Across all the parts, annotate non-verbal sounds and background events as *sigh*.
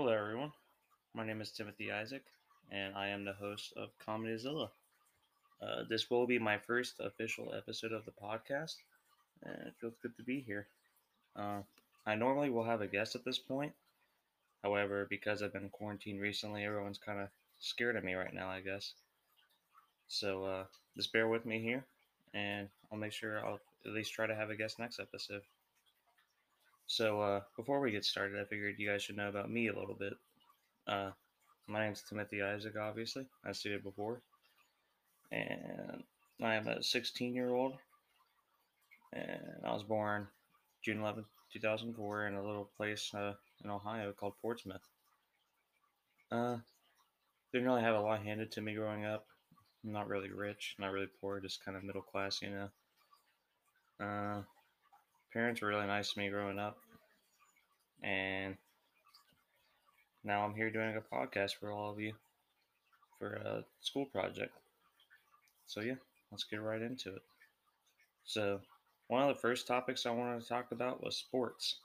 Hello, everyone. My name is Timothy Isaac, and I am the host of ComedyZilla. Uh, this will be my first official episode of the podcast, and it feels good to be here. Uh, I normally will have a guest at this point. However, because I've been quarantined recently, everyone's kind of scared of me right now, I guess. So uh, just bear with me here, and I'll make sure I'll at least try to have a guest next episode. So uh, before we get started, I figured you guys should know about me a little bit. Uh, my name's Timothy Isaac, obviously, as stated before, and I am a 16 year old, and I was born June 11, 2004, in a little place uh, in Ohio called Portsmouth. Uh, didn't really have a lot handed to me growing up. I'm not really rich, not really poor, just kind of middle class, you know. Uh, parents were really nice to me growing up, and now I'm here doing a podcast for all of you for a school project. So yeah, let's get right into it. So one of the first topics I wanted to talk about was sports.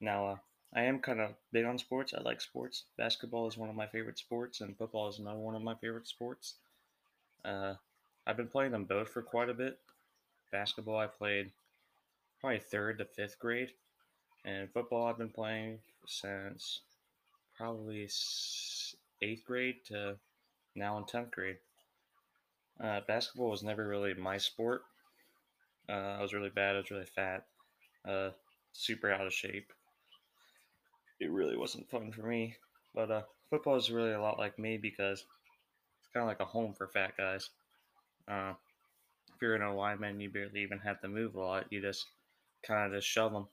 Now, uh, I am kind of big on sports. I like sports. Basketball is one of my favorite sports, and football is another one of my favorite sports. Uh, I've been playing them both for quite a bit. Basketball, I played probably third to fifth grade, and football, I've been playing since probably eighth grade to now in 10th grade. Uh, basketball was never really my sport. Uh, I was really bad. I was really fat, uh, super out of shape. It really wasn't fun for me. But uh, football is really a lot like me because it's kind of like a home for fat guys. Uh, if you're an lineman, you barely even have to move a lot. You just kind of just shove them.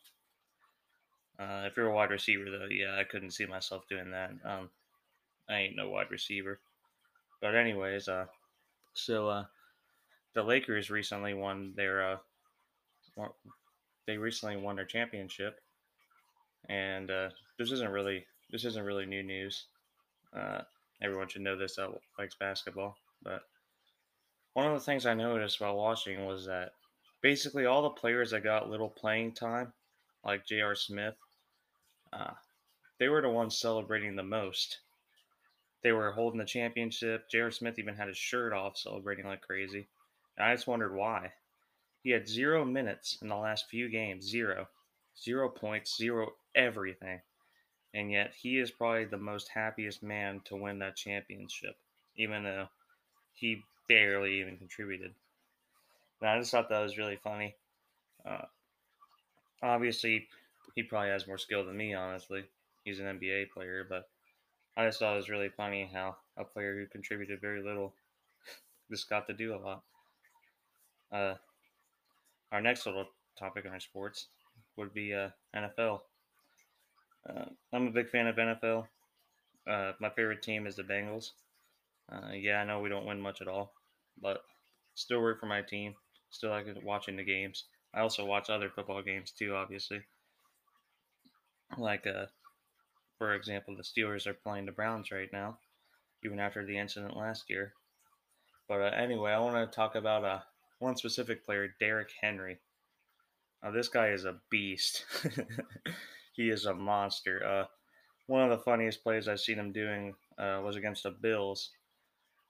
Uh, if you're a wide receiver, though, yeah, I couldn't see myself doing that. Um, I ain't no wide receiver. But anyways, uh, so uh, the Lakers recently won their uh, they recently won their championship, and uh, this isn't really this isn't really new news. Uh, everyone should know this that likes basketball. But one of the things I noticed while watching was that basically all the players that got little playing time, like J.R. Smith, uh, they were the ones celebrating the most. They were holding the championship. J.R. Smith even had his shirt off, celebrating like crazy. And I just wondered why. He had zero minutes in the last few games, zero, zero points, zero everything. And yet he is probably the most happiest man to win that championship, even though he barely even contributed. And I just thought that was really funny. Uh, obviously, he probably has more skill than me, honestly. He's an NBA player, but I just thought it was really funny how a player who contributed very little *laughs* just got to do a lot. Uh, our next little topic in our sports would be uh, NFL. Uh, I'm a big fan of NFL. Uh, my favorite team is the Bengals. Uh, yeah, I know we don't win much at all, but still root for my team. Still like watching the games. I also watch other football games too, obviously. Like, uh, for example, the Steelers are playing the Browns right now, even after the incident last year. But uh, anyway, I want to talk about uh, one specific player, Derrick Henry. Now, this guy is a beast. *laughs* he is a monster. Uh, one of the funniest plays I've seen him doing uh, was against the Bills,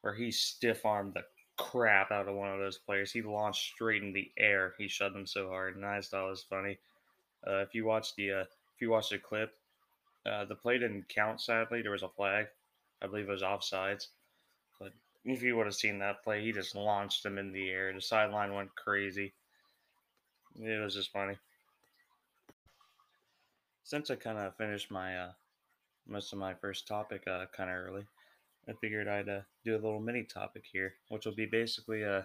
where he stiff armed the crap out of one of those players. He launched straight in the air. He shoved him so hard, and I just thought it was funny. Uh, if you watch the uh, if you watch the clip, uh, the play didn't count. Sadly, there was a flag. I believe it was offsides. But if you would have seen that play, he just launched him in the air. The sideline went crazy. It was just funny. Since I kind of finished my uh, most of my first topic uh, kind of early, I figured I'd uh, do a little mini topic here, which will be basically uh,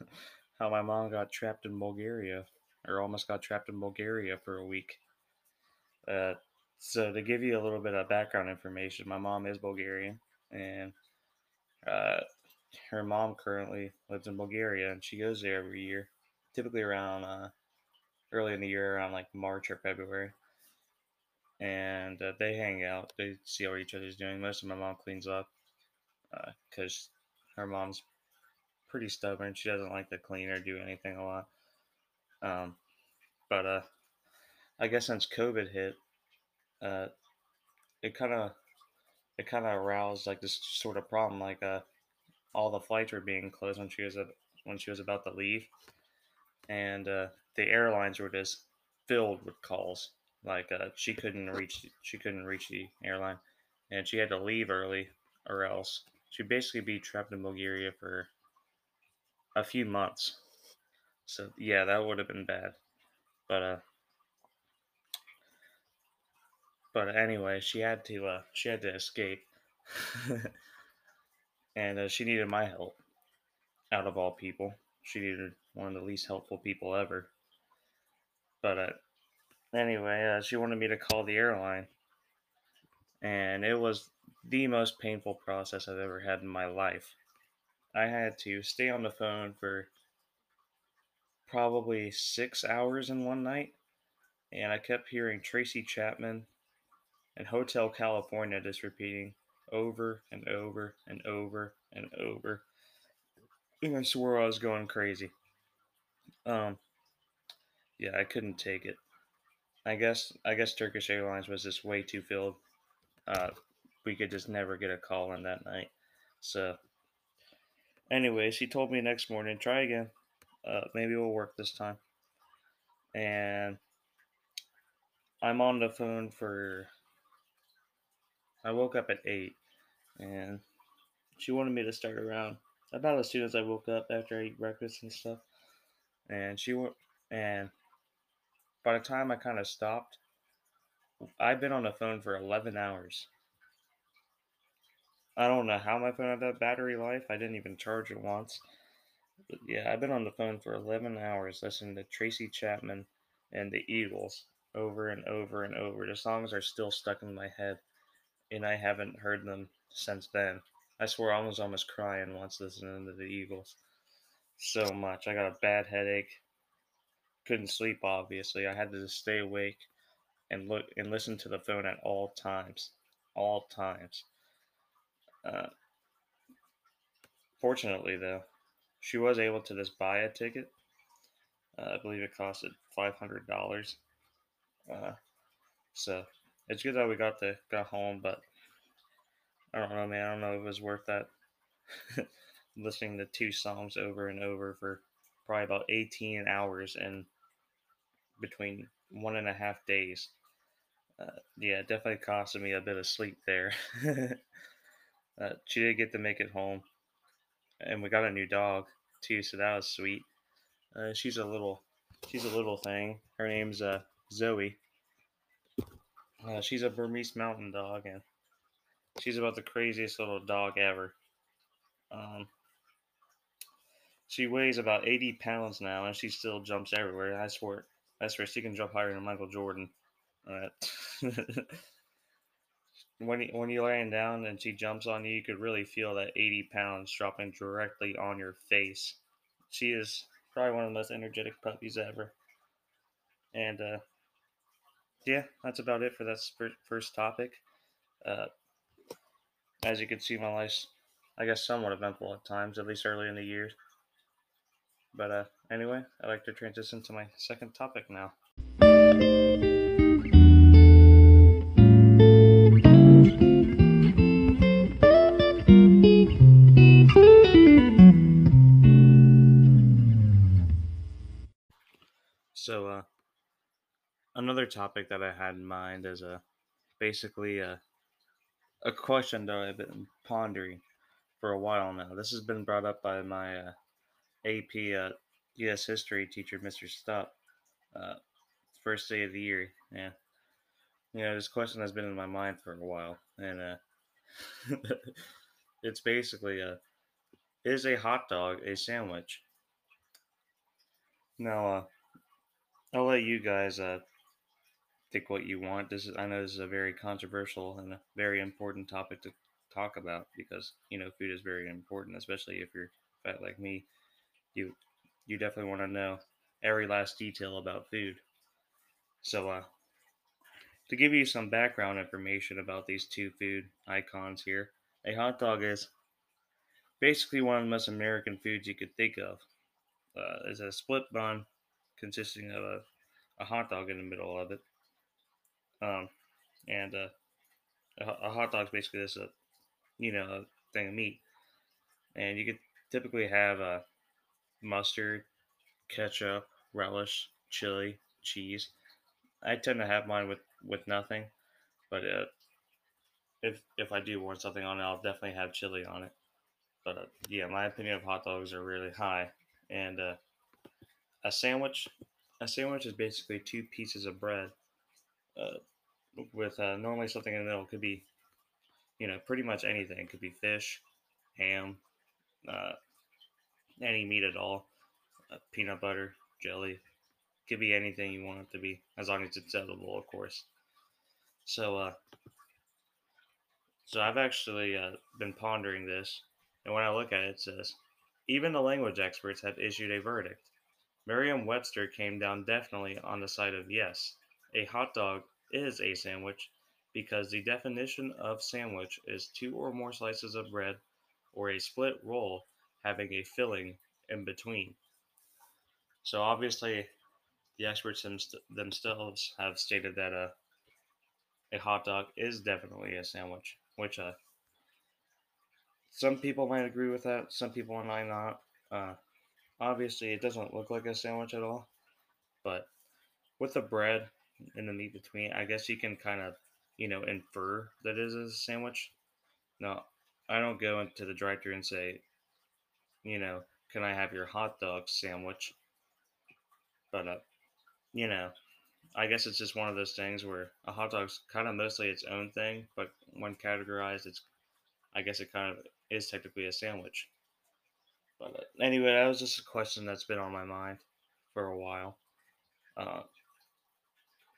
*laughs* how my mom got trapped in Bulgaria, or almost got trapped in Bulgaria for a week. Uh, so to give you a little bit of background information, my mom is Bulgarian, and uh, her mom currently lives in Bulgaria, and she goes there every year, typically around uh, early in the year, around like March or February. And uh, they hang out. They see how each other's doing. Most of my mom cleans up because uh, her mom's pretty stubborn. She doesn't like to clean or do anything a lot. Um, but uh, I guess since COVID hit, uh, it kind of it kind of aroused like this sort of problem like uh all the flights were being closed when she was a, when she was about to leave and uh, the airlines were just filled with calls like uh, she couldn't reach she couldn't reach the airline and she had to leave early or else she'd basically be trapped in bulgaria for a few months so yeah that would have been bad but uh but anyway, she had to uh, she had to escape, *laughs* and uh, she needed my help. Out of all people, she needed one of the least helpful people ever. But uh, anyway, uh, she wanted me to call the airline, and it was the most painful process I've ever had in my life. I had to stay on the phone for probably six hours in one night, and I kept hearing Tracy Chapman and Hotel California just repeating over and over and over and over. And I swore I was going crazy. Um, yeah, I couldn't take it. I guess I guess Turkish Airlines was just way too filled. Uh, we could just never get a call in that night. So, anyways, he told me next morning, try again. Uh, maybe it'll work this time. And I'm on the phone for I woke up at 8 and she wanted me to start around about as soon as I woke up after I eat breakfast and stuff. And she went, and by the time I kind of stopped, I've been on the phone for 11 hours. I don't know how my phone had that battery life. I didn't even charge it once. But yeah, I've been on the phone for 11 hours listening to Tracy Chapman and the Eagles over and over and over. The songs are still stuck in my head and I haven't heard them since then. I swear I was almost crying once listening to the Eagles. So much. I got a bad headache. Couldn't sleep obviously. I had to stay awake and look and listen to the phone at all times. All times. Uh, fortunately though, she was able to just buy a ticket. Uh, I believe it costed five hundred dollars. Uh, so it's good that we got to got home, but I don't know, man. I don't know if it was worth that. *laughs* Listening to two songs over and over for probably about 18 hours and between one and a half days. Uh, yeah, definitely costed me a bit of sleep there. *laughs* uh, she did get to make it home, and we got a new dog too, so that was sweet. Uh, she's a little, she's a little thing. Her name's uh, Zoe. Uh, she's a Bernese mountain dog, and she's about the craziest little dog ever. Um, she weighs about 80 pounds now, and she still jumps everywhere. I swear, I swear, she can jump higher than Michael Jordan. All right. *laughs* when you, when you're laying down and she jumps on you, you could really feel that 80 pounds dropping directly on your face. She is probably one of the most energetic puppies ever. And uh, yeah, that's about it for that first topic. Uh, as you can see, my life's, I guess, somewhat eventful at times, at least early in the year. But uh, anyway, I'd like to transition to my second topic now. So, uh, another topic that I had in mind is a uh, basically a a question that I've been pondering for a while now. This has been brought up by my uh, AP uh, U.S. history teacher, Mr. Stop. uh, first day of the year. Yeah, you know, this question has been in my mind for a while, and uh, *laughs* it's basically a uh, is a hot dog a sandwich? Now, uh, I'll let you guys uh, think what you want. This is I know this is a very controversial and a very important topic to talk about because you know food is very important, especially if you're fat like me. You you definitely want to know every last detail about food. So uh to give you some background information about these two food icons here, a hot dog is basically one of the most American foods you could think of. Uh, it's a split bun consisting of a, a hot dog in the middle of it um, and uh, a, a hot dog's basically just a you know a thing of meat, and you could typically have a uh, mustard, ketchup, relish, chili, cheese. I tend to have mine with with nothing, but uh, if if I do want something on it, I'll definitely have chili on it. But uh, yeah, my opinion of hot dogs are really high, and uh, a sandwich, a sandwich is basically two pieces of bread, uh, with uh, normally something in the middle. It could be, you know, pretty much anything. It could be fish, ham, uh, any meat at all, uh, peanut butter, jelly. Could be anything you want it to be, as long as it's edible, of course. So, uh, so I've actually uh, been pondering this, and when I look at it, it says even the language experts have issued a verdict. Merriam Webster came down definitely on the side of yes, a hot dog is a sandwich because the definition of sandwich is two or more slices of bread or a split roll having a filling in between. So obviously, the experts themselves have stated that a, a hot dog is definitely a sandwich, which uh, some people might agree with that, some people might not. Uh, obviously, it doesn't look like a sandwich at all, but with the bread and the meat between, I guess you can kind of, you know, infer that it is a sandwich. No, I don't go into the drive-thru and say, you know, can I have your hot dog sandwich? But, uh, you know, I guess it's just one of those things where a hot dog's kind of mostly its own thing, but when categorized, it's, I guess it kind of is technically a sandwich. But uh, anyway, that was just a question that's been on my mind for a while. Uh,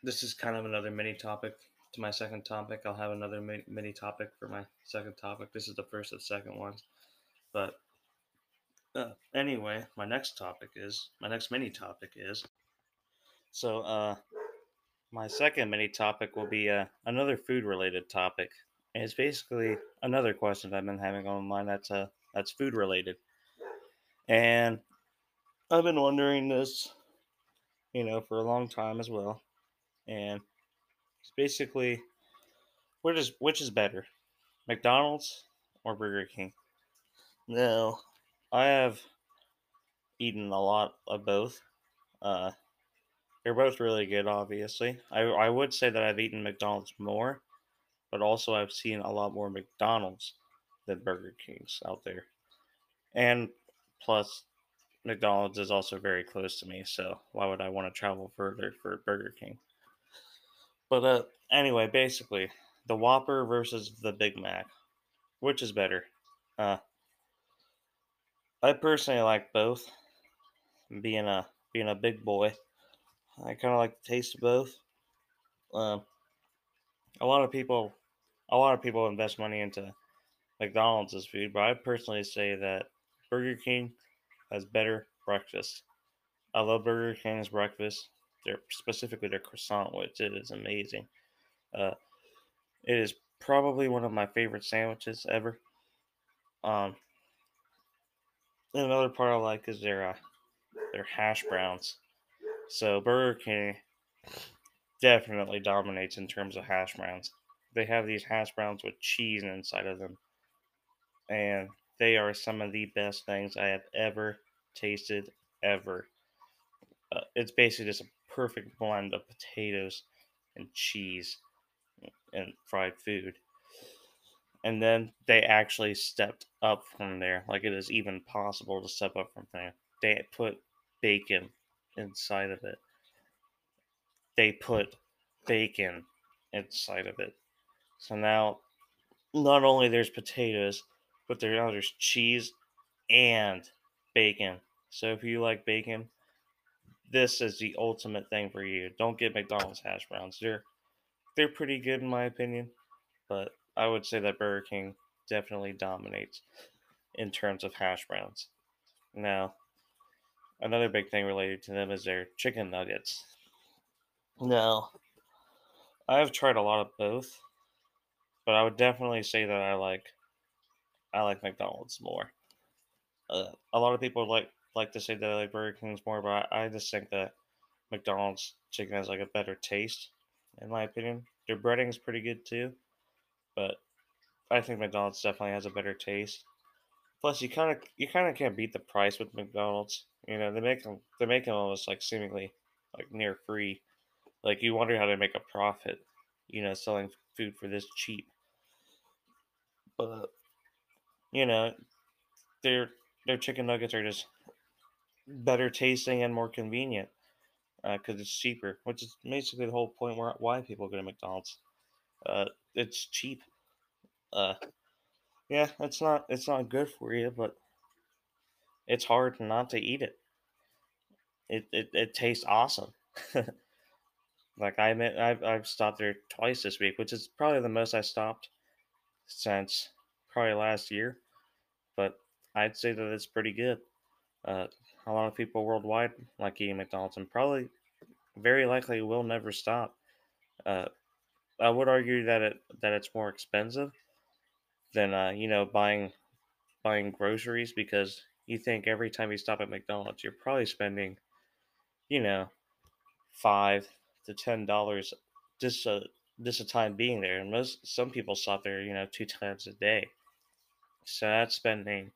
this is kind of another mini topic to my second topic. I'll have another mini topic for my second topic. This is the first of second ones. But uh, anyway, my next topic is my next mini topic is so uh my second mini topic will be uh, another food related topic. And it's basically another question I've been having on mind that's uh that's food related. And I've been wondering this, you know, for a long time as well. And it's basically which is which is better? McDonald's or Burger King? No, I have eaten a lot of both. Uh, they're both really good, obviously. I, I would say that I've eaten McDonald's more, but also I've seen a lot more McDonald's than Burger Kings out there. And plus, McDonald's is also very close to me, so why would I want to travel further for Burger King? But uh, anyway, basically, the Whopper versus the Big Mac. Which is better? Uh, I personally like both. Being a being a big boy, I kind of like the taste of both. Um, a lot of people, a lot of people invest money into McDonald's food, but I personally say that Burger King has better breakfast. I love Burger King's breakfast. Their specifically their croissant, which it is amazing. Uh, it is probably one of my favorite sandwiches ever. Um, another part I like is their uh, their hash browns. So Burger King definitely dominates in terms of hash browns. They have these hash browns with cheese inside of them, and they are some of the best things I have ever tasted ever. Uh, it's basically just a perfect blend of potatoes and cheese and fried food and then they actually stepped up from there. Like it is even possible to step up from there. They put bacon inside of it. They put bacon inside of it. So now, not only there's potatoes, but there now there's cheese and bacon. So if you like bacon, this is the ultimate thing for you. Don't get McDonald's hash browns. They're they're pretty good in my opinion, but I would say that Burger King definitely dominates in terms of hash browns. Now, another big thing related to them is their chicken nuggets. Now, I've tried a lot of both, but I would definitely say that I like I like McDonald's more. Uh, a lot of people like like to say that I like Burger King's more, but I, I just think that McDonald's chicken has like a better taste, in my opinion. Their breading is pretty good too. But I think McDonald's definitely has a better taste. Plus, you kind of you kind of can't beat the price with McDonald's. You know, they make them they make them almost like seemingly like near free. Like you wonder how they make a profit. You know, selling food for this cheap. But you know, their their chicken nuggets are just better tasting and more convenient because uh, it's cheaper, which is basically the whole point where, why people go to McDonald's. Uh, it's cheap. Uh, yeah, it's not it's not good for you, but it's hard not to eat it. It it, it tastes awesome. *laughs* like I admit, I've I've stopped there twice this week, which is probably the most I stopped since probably last year. But I'd say that it's pretty good. Uh, a lot of people worldwide like eating McDonald's, and probably very likely will never stop. Uh, I would argue that it that it's more expensive than uh, you know buying buying groceries because you think every time you stop at McDonald's, you're probably spending, you know, five to ten dollars just a just a time being there. And most some people stop there, you know, two times a day. So that's spending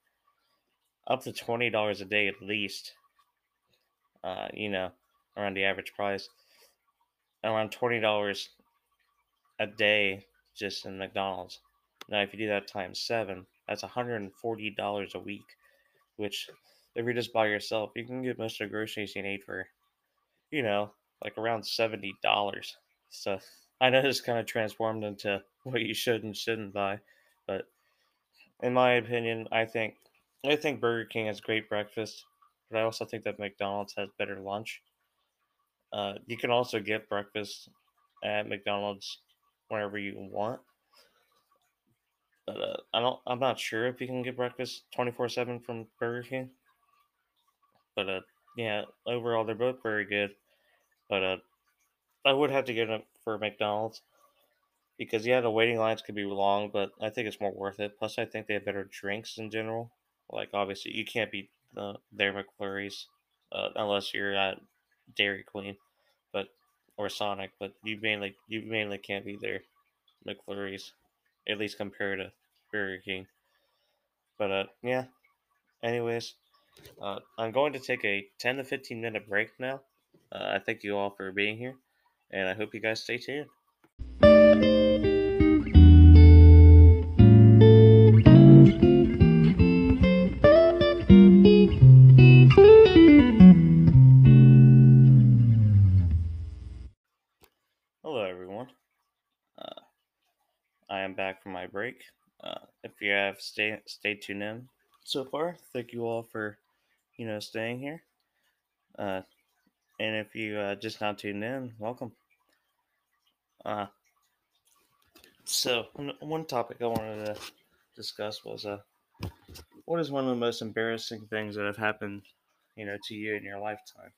up to twenty dollars a day at least. Uh, you know, around the average price, around twenty dollars a day just in McDonald's. Now, if you do that times seven, that's one hundred and forty dollars a week. Which, if you're just by yourself, you can get most of the groceries you need for, you know, like around seventy dollars. So I know this kind of transformed into *laughs* what you should and shouldn't buy, but in my opinion, I think I think Burger King has great breakfast, but I also think that McDonald's has better lunch. Uh, you can also get breakfast at McDonald's whenever you want, but uh, I don't. I'm not sure if you can get breakfast twenty four seven from Burger King. But uh, yeah, overall they're both very good. But uh, I would have to get it for McDonald's because yeah, the waiting lines could be long, but I think it's more worth it. Plus, I think they have better drinks in general. Like obviously, you can't beat the their McFlurries uh, unless you're at Dairy Queen, or Sonic. But you mainly you mainly can't beat their McFlurries, at least compared to Burger King. But uh, yeah. Anyways, uh, I'm going to take a 10 to 15 minute break now. Uh, I thank you all for being here, and I hope you guys stay tuned. Stay stay tuned in so far, thank you all for you know staying here. Uh, and if you uh, just now tuned in, welcome. Uh, so one topic I wanted to discuss was uh, what is one of the most embarrassing things that have happened, you know, to you in your lifetime?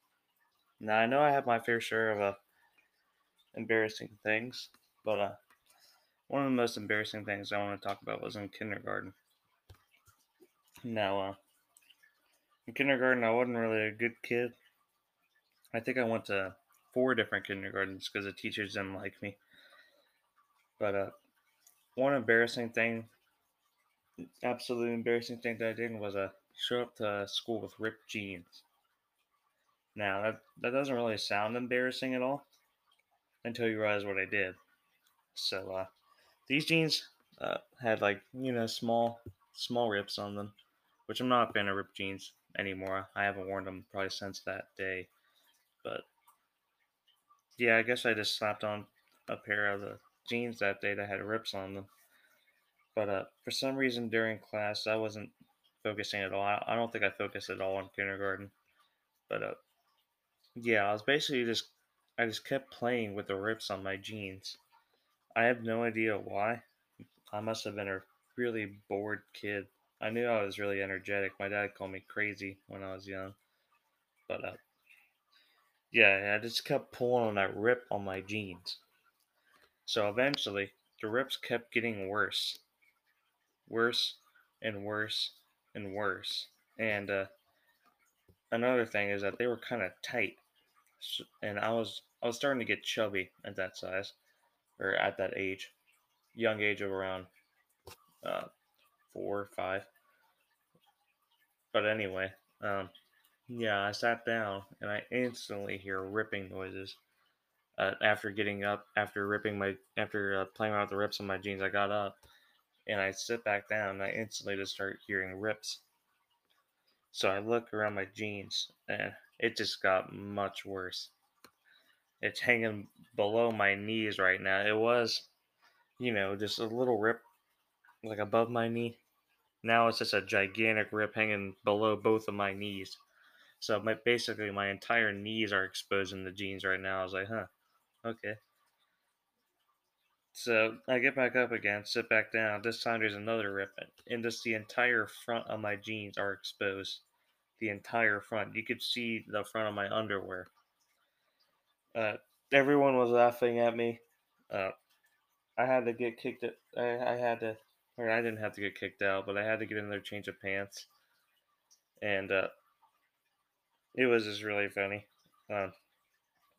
Now I know I have my fair share of uh, embarrassing things, but uh, one of the most embarrassing things I want to talk about was in kindergarten. Now, uh, in kindergarten, I wasn't really a good kid. I think I went to four different kindergartens because the teachers didn't like me. But uh, one embarrassing thing, absolutely embarrassing thing that I did was uh, show up to school with ripped jeans. Now that that doesn't really sound embarrassing at all until you realize what I did. So uh, these jeans uh, had like you know small small rips on them, which I'm not a fan of ripped jeans anymore. I haven't worn them probably since that day. But yeah, I guess I just slapped on a pair of the jeans that day that had rips on them. But uh, for some reason during class, I wasn't focusing at all. I, I don't think I focused at all in kindergarten. But uh, yeah, I was basically just I just kept playing with the rips on my jeans. I have no idea why. I must have been a really bored kid. I knew I was really energetic. My dad called me crazy when I was young. But uh, yeah, I just kept pulling on that rip on my jeans. So eventually, the rips kept getting worse. Worse and worse and worse. And uh, another thing is that they were kind of tight. And I was I was starting to get chubby at that size or at that age. young age of around uh, four or five. But anyway, um, yeah, I sat down and I instantly hear ripping noises. Uh, after getting up, after ripping my, after uh, playing around with the rips on my jeans, I got up and I sit back down and I instantly just start hearing rips. So I look around my jeans and it just got much worse. It's hanging below my knees right now. It was, you know, just a little rip like above my knee. Now it's just a gigantic rip hanging below both of my knees. So my, basically, my entire knees are exposed in the jeans right now. I was like, huh, okay. So I get back up again, sit back down. This time there's another rip, and just the entire front of my jeans are exposed. The entire front. You could see the front of my underwear. Uh, everyone was laughing at me. Uh, I had to get kicked. I, I had to, or I didn't have to get kicked out, but I had to get in there change of pants, and uh, it was just really funny. Um,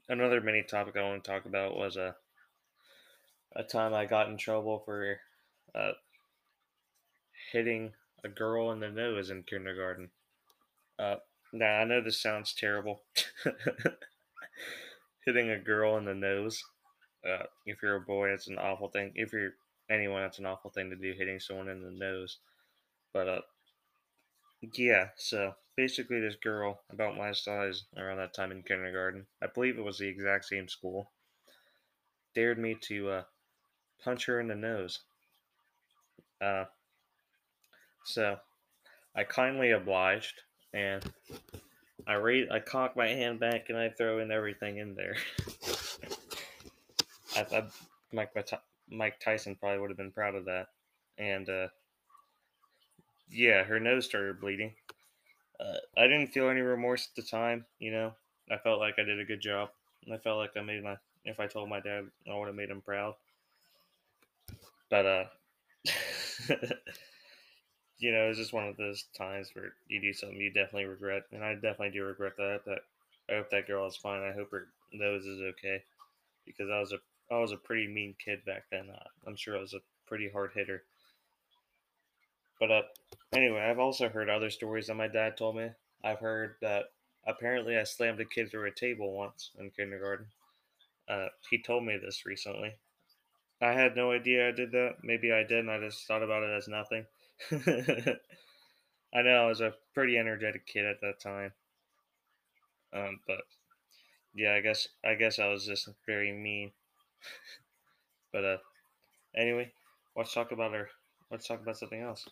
another mini topic I want to talk about was a a time I got in trouble for uh, hitting a girl in the nose in kindergarten. Uh, now I know this sounds terrible. *laughs* hitting a girl in the nose. Uh, if you're a boy, it's an awful thing. If you're anyone, that's an awful thing to do, hitting someone in the nose. But uh, yeah. So basically, this girl about my size around that time in kindergarten, I believe it was the exact same school, dared me to uh, punch her in the nose. Uh, so I kindly obliged, and I rate, I cock my hand back and I throw in everything in there. *laughs* I, I, Mike, Mike Tyson probably would have been proud of that, and uh, yeah, her nose started bleeding. Uh, I didn't feel any remorse at the time. You know, I felt like I did a good job. I felt like I made my. If I told my dad, I would have made him proud. But uh, *laughs* you know, it's just one of those times where you do something you definitely regret, and I definitely do regret that. That I hope that girl is fine. I hope her nose is okay, because I was a I was a pretty mean kid back then. I'm sure I was a pretty hard hitter. But uh, anyway, I've also heard other stories that my dad told me. I've heard that apparently I slammed a kid through a table once in kindergarten. Uh, he told me this recently. I had no idea I did that. Maybe I did, and I just thought about it as nothing. *laughs* I know I was a pretty energetic kid at that time. Um, but yeah, I guess I guess I was just very mean. *laughs* but uh, anyway, let's talk about our let's talk about something else.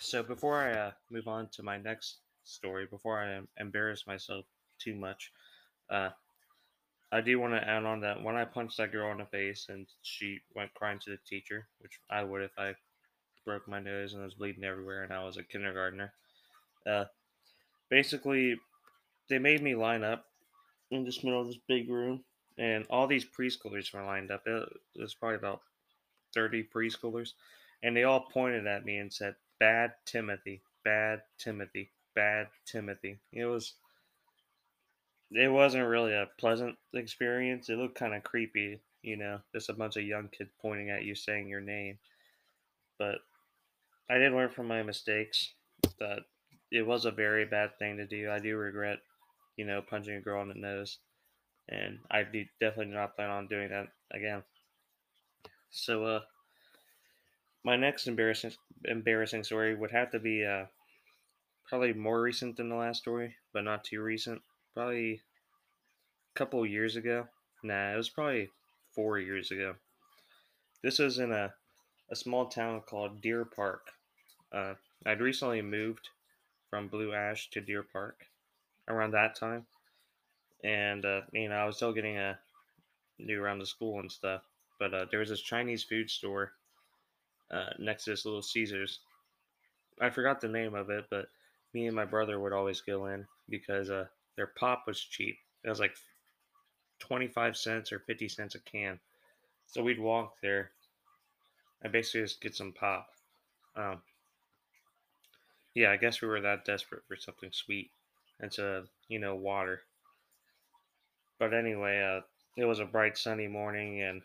So before I uh, move on to my next story, before I embarrass myself too much, uh, I do want to add on that when I punched that girl in the face and she went crying to the teacher, which I would if I broke my nose and was bleeding everywhere and I was a kindergartner. Uh, basically, they made me line up in this middle of this big room, and all these preschoolers were lined up. It was probably about 30 preschoolers, and they all pointed at me and said, Bad Timothy, bad Timothy, bad Timothy. It was. It wasn't really a pleasant experience. It looked kind of creepy, you know, just a bunch of young kids pointing at you saying your name. But I did learn from my mistakes that it was a very bad thing to do. I do regret, you know, punching a girl in the nose, and I do definitely not plan on doing that again. So, uh, my next embarrassing embarrassing story would have to be uh, probably more recent than the last story, but not too recent. Probably a couple years ago. Nah, it was probably four years ago. This was in a a small town called Deer Park. Uh, I'd recently moved from Blue Ash to Deer Park around that time, and uh, you know I was still getting a new around the school and stuff. But uh, there was this Chinese food store uh, next to this little Caesars. I forgot the name of it, but me and my brother would always go in because uh, their pop was cheap. It was like 25 cents or 50 cents a can. So we'd walk there I basically just get some pop. Um, yeah, I guess we were that desperate for something sweet and to, you know, water. But anyway, uh, it was a bright sunny morning and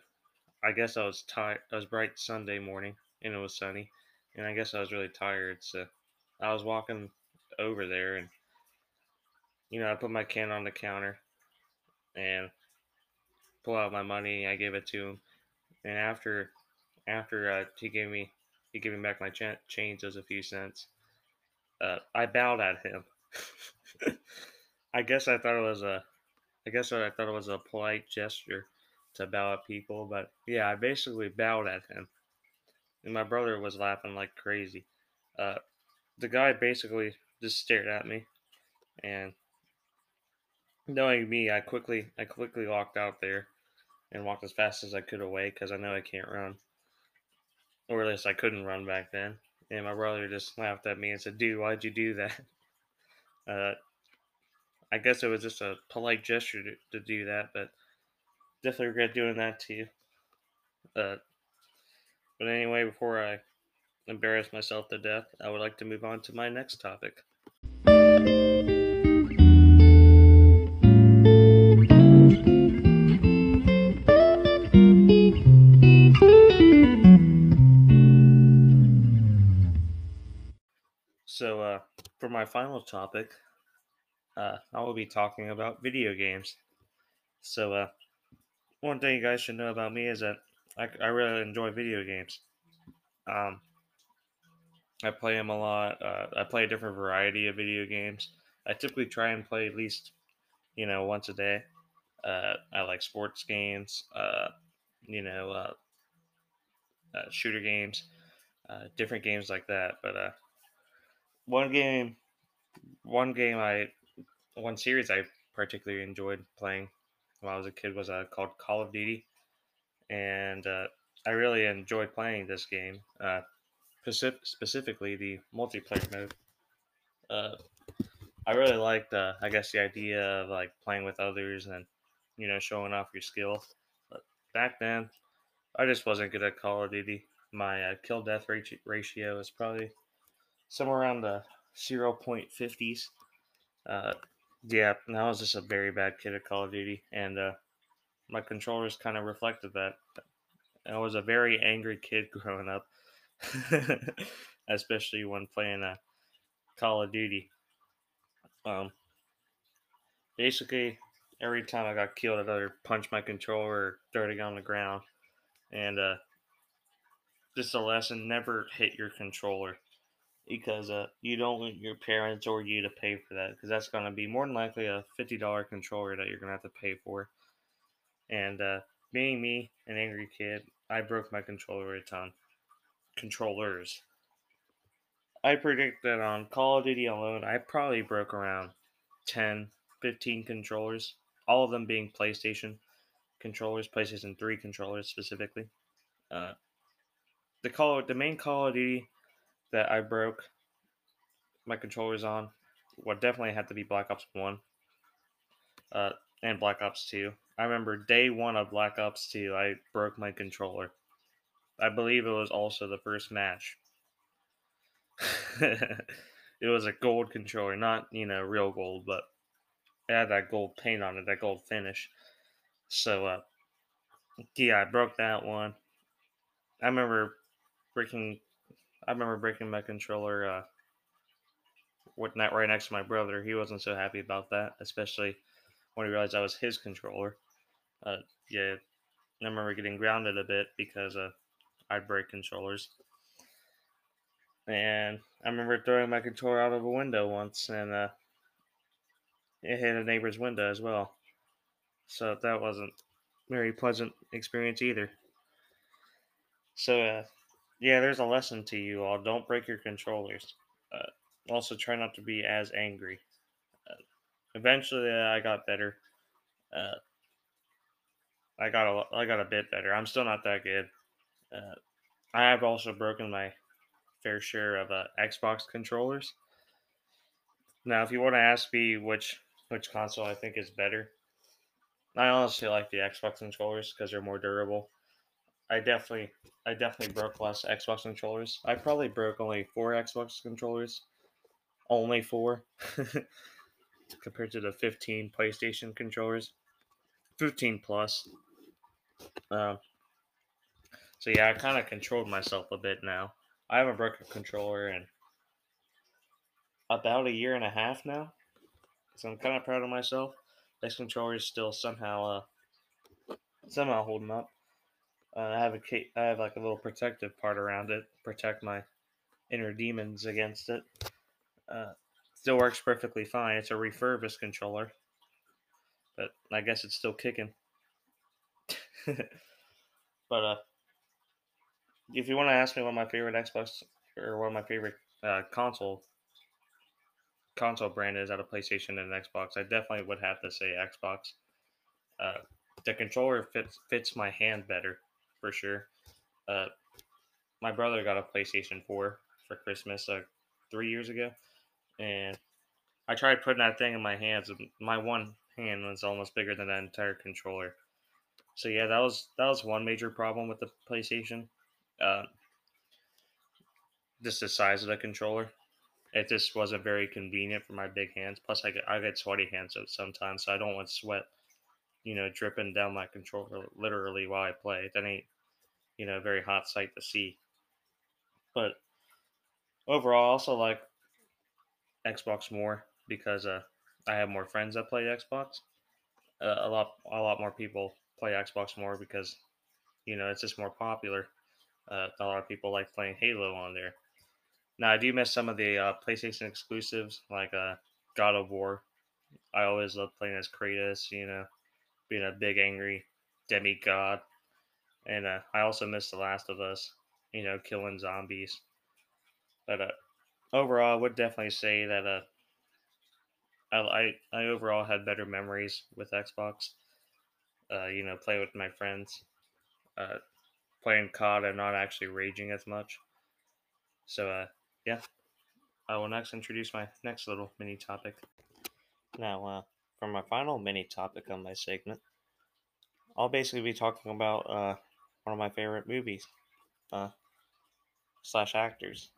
I guess I was tired. It was bright Sunday morning, and it was sunny, and I guess I was really tired. So I was walking over there, and you know, I put my can on the counter, and pull out my money. I gave it to him, and after after uh, he gave me he gave me back my ch- change as a few cents. Uh, I bowed at him. *laughs* I guess I thought it was a I guess I thought it was a polite gesture to bow at people, but yeah, I basically bowed at him. And my brother was laughing like crazy. Uh, the guy basically just stared at me, and knowing me, I quickly I quickly walked out there and walked as fast as I could away because I know I can't run, or at least I couldn't run back then. And my brother just laughed at me and said, "Dude, why'd you do that?" *laughs* Uh, I guess it was just a polite gesture to, to do that, but definitely regret doing that to you. Uh, but anyway, before I embarrass myself to death, I would like to move on to my next topic. My final topic, uh, I will be talking about video games. So, uh, one thing you guys should know about me is that I, I really enjoy video games. Um, I play them a lot. Uh, I play a different variety of video games. I typically try and play at least, you know, once a day. Uh, I like sports games, uh, you know, uh, uh, shooter games, uh, different games like that. But one game, one game I, one series I particularly enjoyed playing when I was a kid was uh, called Call of Duty, and uh, I really enjoyed playing this game. Uh, specific, specifically the multiplayer mode. Uh, I really liked, uh, I guess, the idea of like playing with others and you know showing off your skill. But back then, I just wasn't good at Call of Duty. My uh, kill death ratio is probably somewhere around the 0.50s. Uh, yeah, I was just a very bad kid at Call of Duty, and uh, my controllers kind of reflected that. I was a very angry kid growing up, *laughs* especially when playing a uh, Call of Duty. Um, basically, every time I got killed, I'd either punch my controller or throw it on the ground. And uh, just a lesson: never hit your controller because uh, you don't want your parents or you to pay for that because that's going to be more than likely a fifty dollar controller that you're going to have to pay for. And uh, being me, an angry kid, I broke my controller a ton. Controllers. I predict that on Call of Duty alone, I probably broke around 10, 15 controllers, all of them being PlayStation controllers, PlayStation 3 controllers specifically. Uh, the call, the main Call of Duty that I broke my controllers on what definitely had to be Black Ops 1 uh, and Black Ops 2. I remember day one of Black Ops 2, I broke my controller. I believe it was also the first match. *laughs* it was a gold controller, not, you know, real gold, but it had that gold paint on it, that gold finish. So, uh, yeah, I broke that one. I remember breaking I remember breaking my controller uh, with that right next to my brother. He wasn't so happy about that, especially when he realized I was his controller. Uh, yeah, I remember getting grounded a bit because uh, I'd break controllers. And I remember throwing my controller out of a window once, and uh, it hit a neighbor's window as well. So that wasn't very pleasant experience either. So uh, yeah, there's a lesson to you all. Don't break your controllers. Uh, also, try not to be as angry. Uh, eventually, uh, I got better. Uh, I got a, I got a bit better. I'm still not that good. Uh, I have also broken my fair share of uh, Xbox controllers. Now, if you want to ask me which which console I think is better, I honestly like the Xbox controllers because they're more durable. I definitely I definitely broke less Xbox controllers. I probably broke only four Xbox controllers. Only four. *laughs* compared to the 15 PlayStation controllers. 15 plus. Uh, So yeah, I kind of controlled myself a bit now. I haven't broken a controller in about a year and a half now, so I'm kind of proud of myself. This controller is still somehow uh, somehow holding up. Uh, I have a I have like a little protective part around it, protect my inner demons against it. Uh, still works perfectly fine. It's a refurbished controller, but I guess it's still kicking. *laughs* but uh, if you want to ask me what my favorite Xbox or what my favorite uh, console console brand is out of PlayStation and Xbox, I definitely would have to say Xbox. Uh, the controller fits fits my hand better for sure. Uh, my brother got a PlayStation 4 for Christmas uh, three years ago, and I tried putting that thing in my hands, and my one hand was almost bigger than that entire controller. So yeah, that was that was one major problem with the PlayStation. Uh, just the size of the controller. It just wasn't very convenient for my big hands. Plus, I get I get sweaty hands sometimes, so I don't want sweat, you know, dripping down my controller literally while I play. That ain't, you know, very hot sight to see. But overall, I also like Xbox more because uh, I have more friends that play Xbox. Uh, a lot, a lot more people play Xbox more because, you know, it's just more popular. Uh, a lot of people like playing Halo on there. Now I do miss some of the uh, PlayStation exclusives like uh, God of War. I always loved playing as Kratos. You know, being a big angry demigod, and uh, I also miss The Last of Us. You know, killing zombies. But uh, overall, I would definitely say that uh, I, I, I overall had better memories with Xbox. Uh, you know, play with my friends, uh, playing COD and not actually raging as much. So, uh, yeah, I will next introduce my next little mini topic. Now, uh, for my final mini topic on my segment, I'll basically be talking about uh, one of my favorite movies uh, slash actors.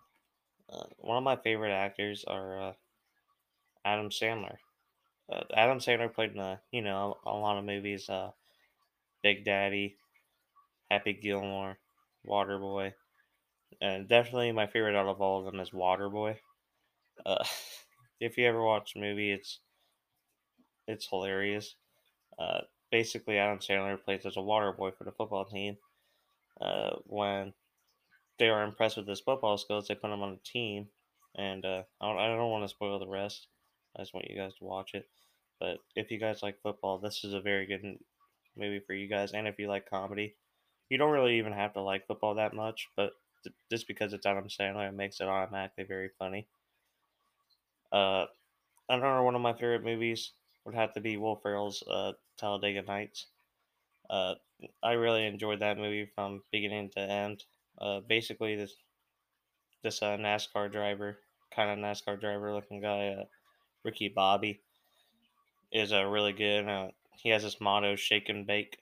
Uh, one of my favorite actors are uh, Adam Sandler. Uh, Adam Sandler played in a, you know a, lot of movies. Uh, Big Daddy, Happy Gilmore, Waterboy, and definitely my favorite out of all of them is Waterboy. *laughs* If you ever watch the movie, it's it's hilarious. Uh, basically, Adam Sandler plays as a water boy for the football team. Uh, when they are impressed with his football skills, they put him on a team. And uh, I don't, I don't want to spoil the rest. I just want you guys to watch it. But if you guys like football, this is a very good movie for you guys. And if you like comedy, you don't really even have to like football that much, but just because it's Adam Sandler, it makes it automatically very funny. Uh, another one of my favorite movies would have to be Will Ferrell's uh, Talladega Nights. Uh, I really enjoyed that movie from beginning to end. Uh, basically, this this uh, NASCAR driver, kind of NASCAR driver looking guy, uh, Ricky Bobby, is a uh, really good. He has this motto: "Shake and bake."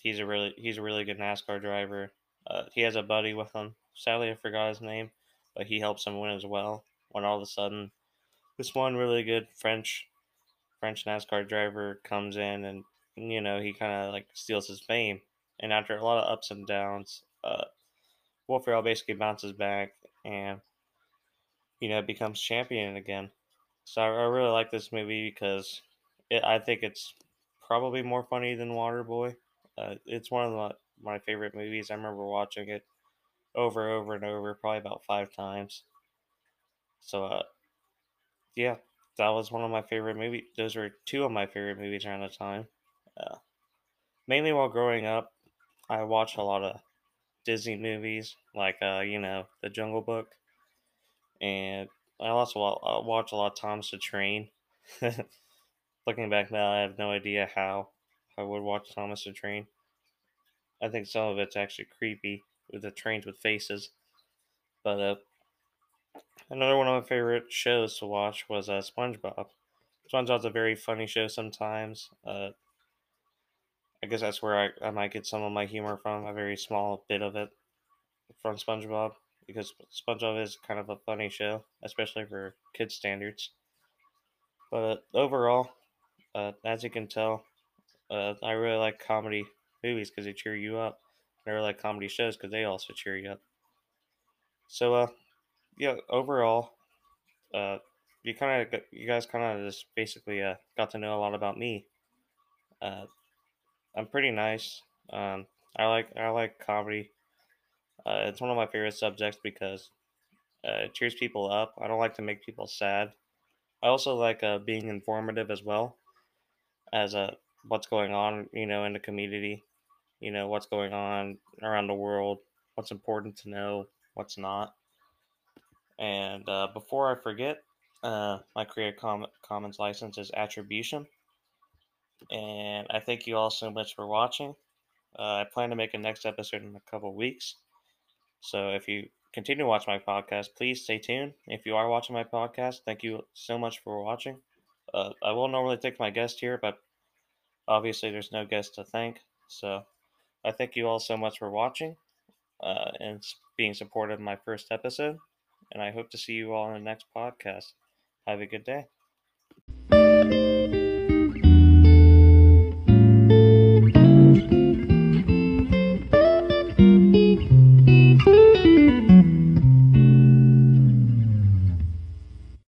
He's a really he's a really good NASCAR driver. He has a buddy with him. Sadly, I forgot his name, but he helps him win as well. When all of a sudden, this one really good French French NASCAR driver comes in and you know he kind of like steals his fame. And after a lot of ups and downs, uh, Will Ferrell basically bounces back and you know becomes champion again. So I, I really like this movie because it, I think it's probably more funny than Waterboy. Uh, it's one of the my favorite movies. I remember watching it over and over and over, probably about five times. So, uh, yeah, that was one of my favorite movies. Those were two of my favorite movies around the time. Uh, mainly while growing up, I watched a lot of Disney movies, like, uh, you know, The Jungle Book. And I also uh, watched a lot of Thomas the Train. *laughs* Looking back now, I have no idea how I would watch Thomas the Train. I think some of it's actually creepy with the trains with faces. But uh, another one of my favorite shows to watch was uh, SpongeBob. SpongeBob's a very funny show sometimes. Uh, I guess that's where I, I might get some of my humor from, a very small bit of it from SpongeBob, because SpongeBob is kind of a funny show, especially for kids' standards. But overall, uh, as you can tell, uh, I really like comedy movies because they cheer you up. I really like comedy shows because they also cheer you up. So, uh, yeah, overall, uh, you kind of, you guys kind of just basically uh, got to know a lot about me. Uh, I'm pretty nice. Um, I like I like comedy. Uh, it's one of my favorite subjects because uh, it cheers people up. I don't like to make people sad. I also like uh, being informative as well as uh, what's going on, you know, in the community. You know, what's going on around the world, what's important to know, what's not. And uh, before I forget, uh, my Creative Com- Commons license is attribution. And I thank you all so much for watching. Uh, I plan to make a next episode in a couple weeks. So if you continue to watch my podcast, please stay tuned. If you are watching my podcast, thank you so much for watching. Uh, I will normally take my guest here, but obviously there's no guest to thank. So I thank you all so much for watching uh, and being supportive of my first episode. And I hope to see you all in the next podcast. Have a good day.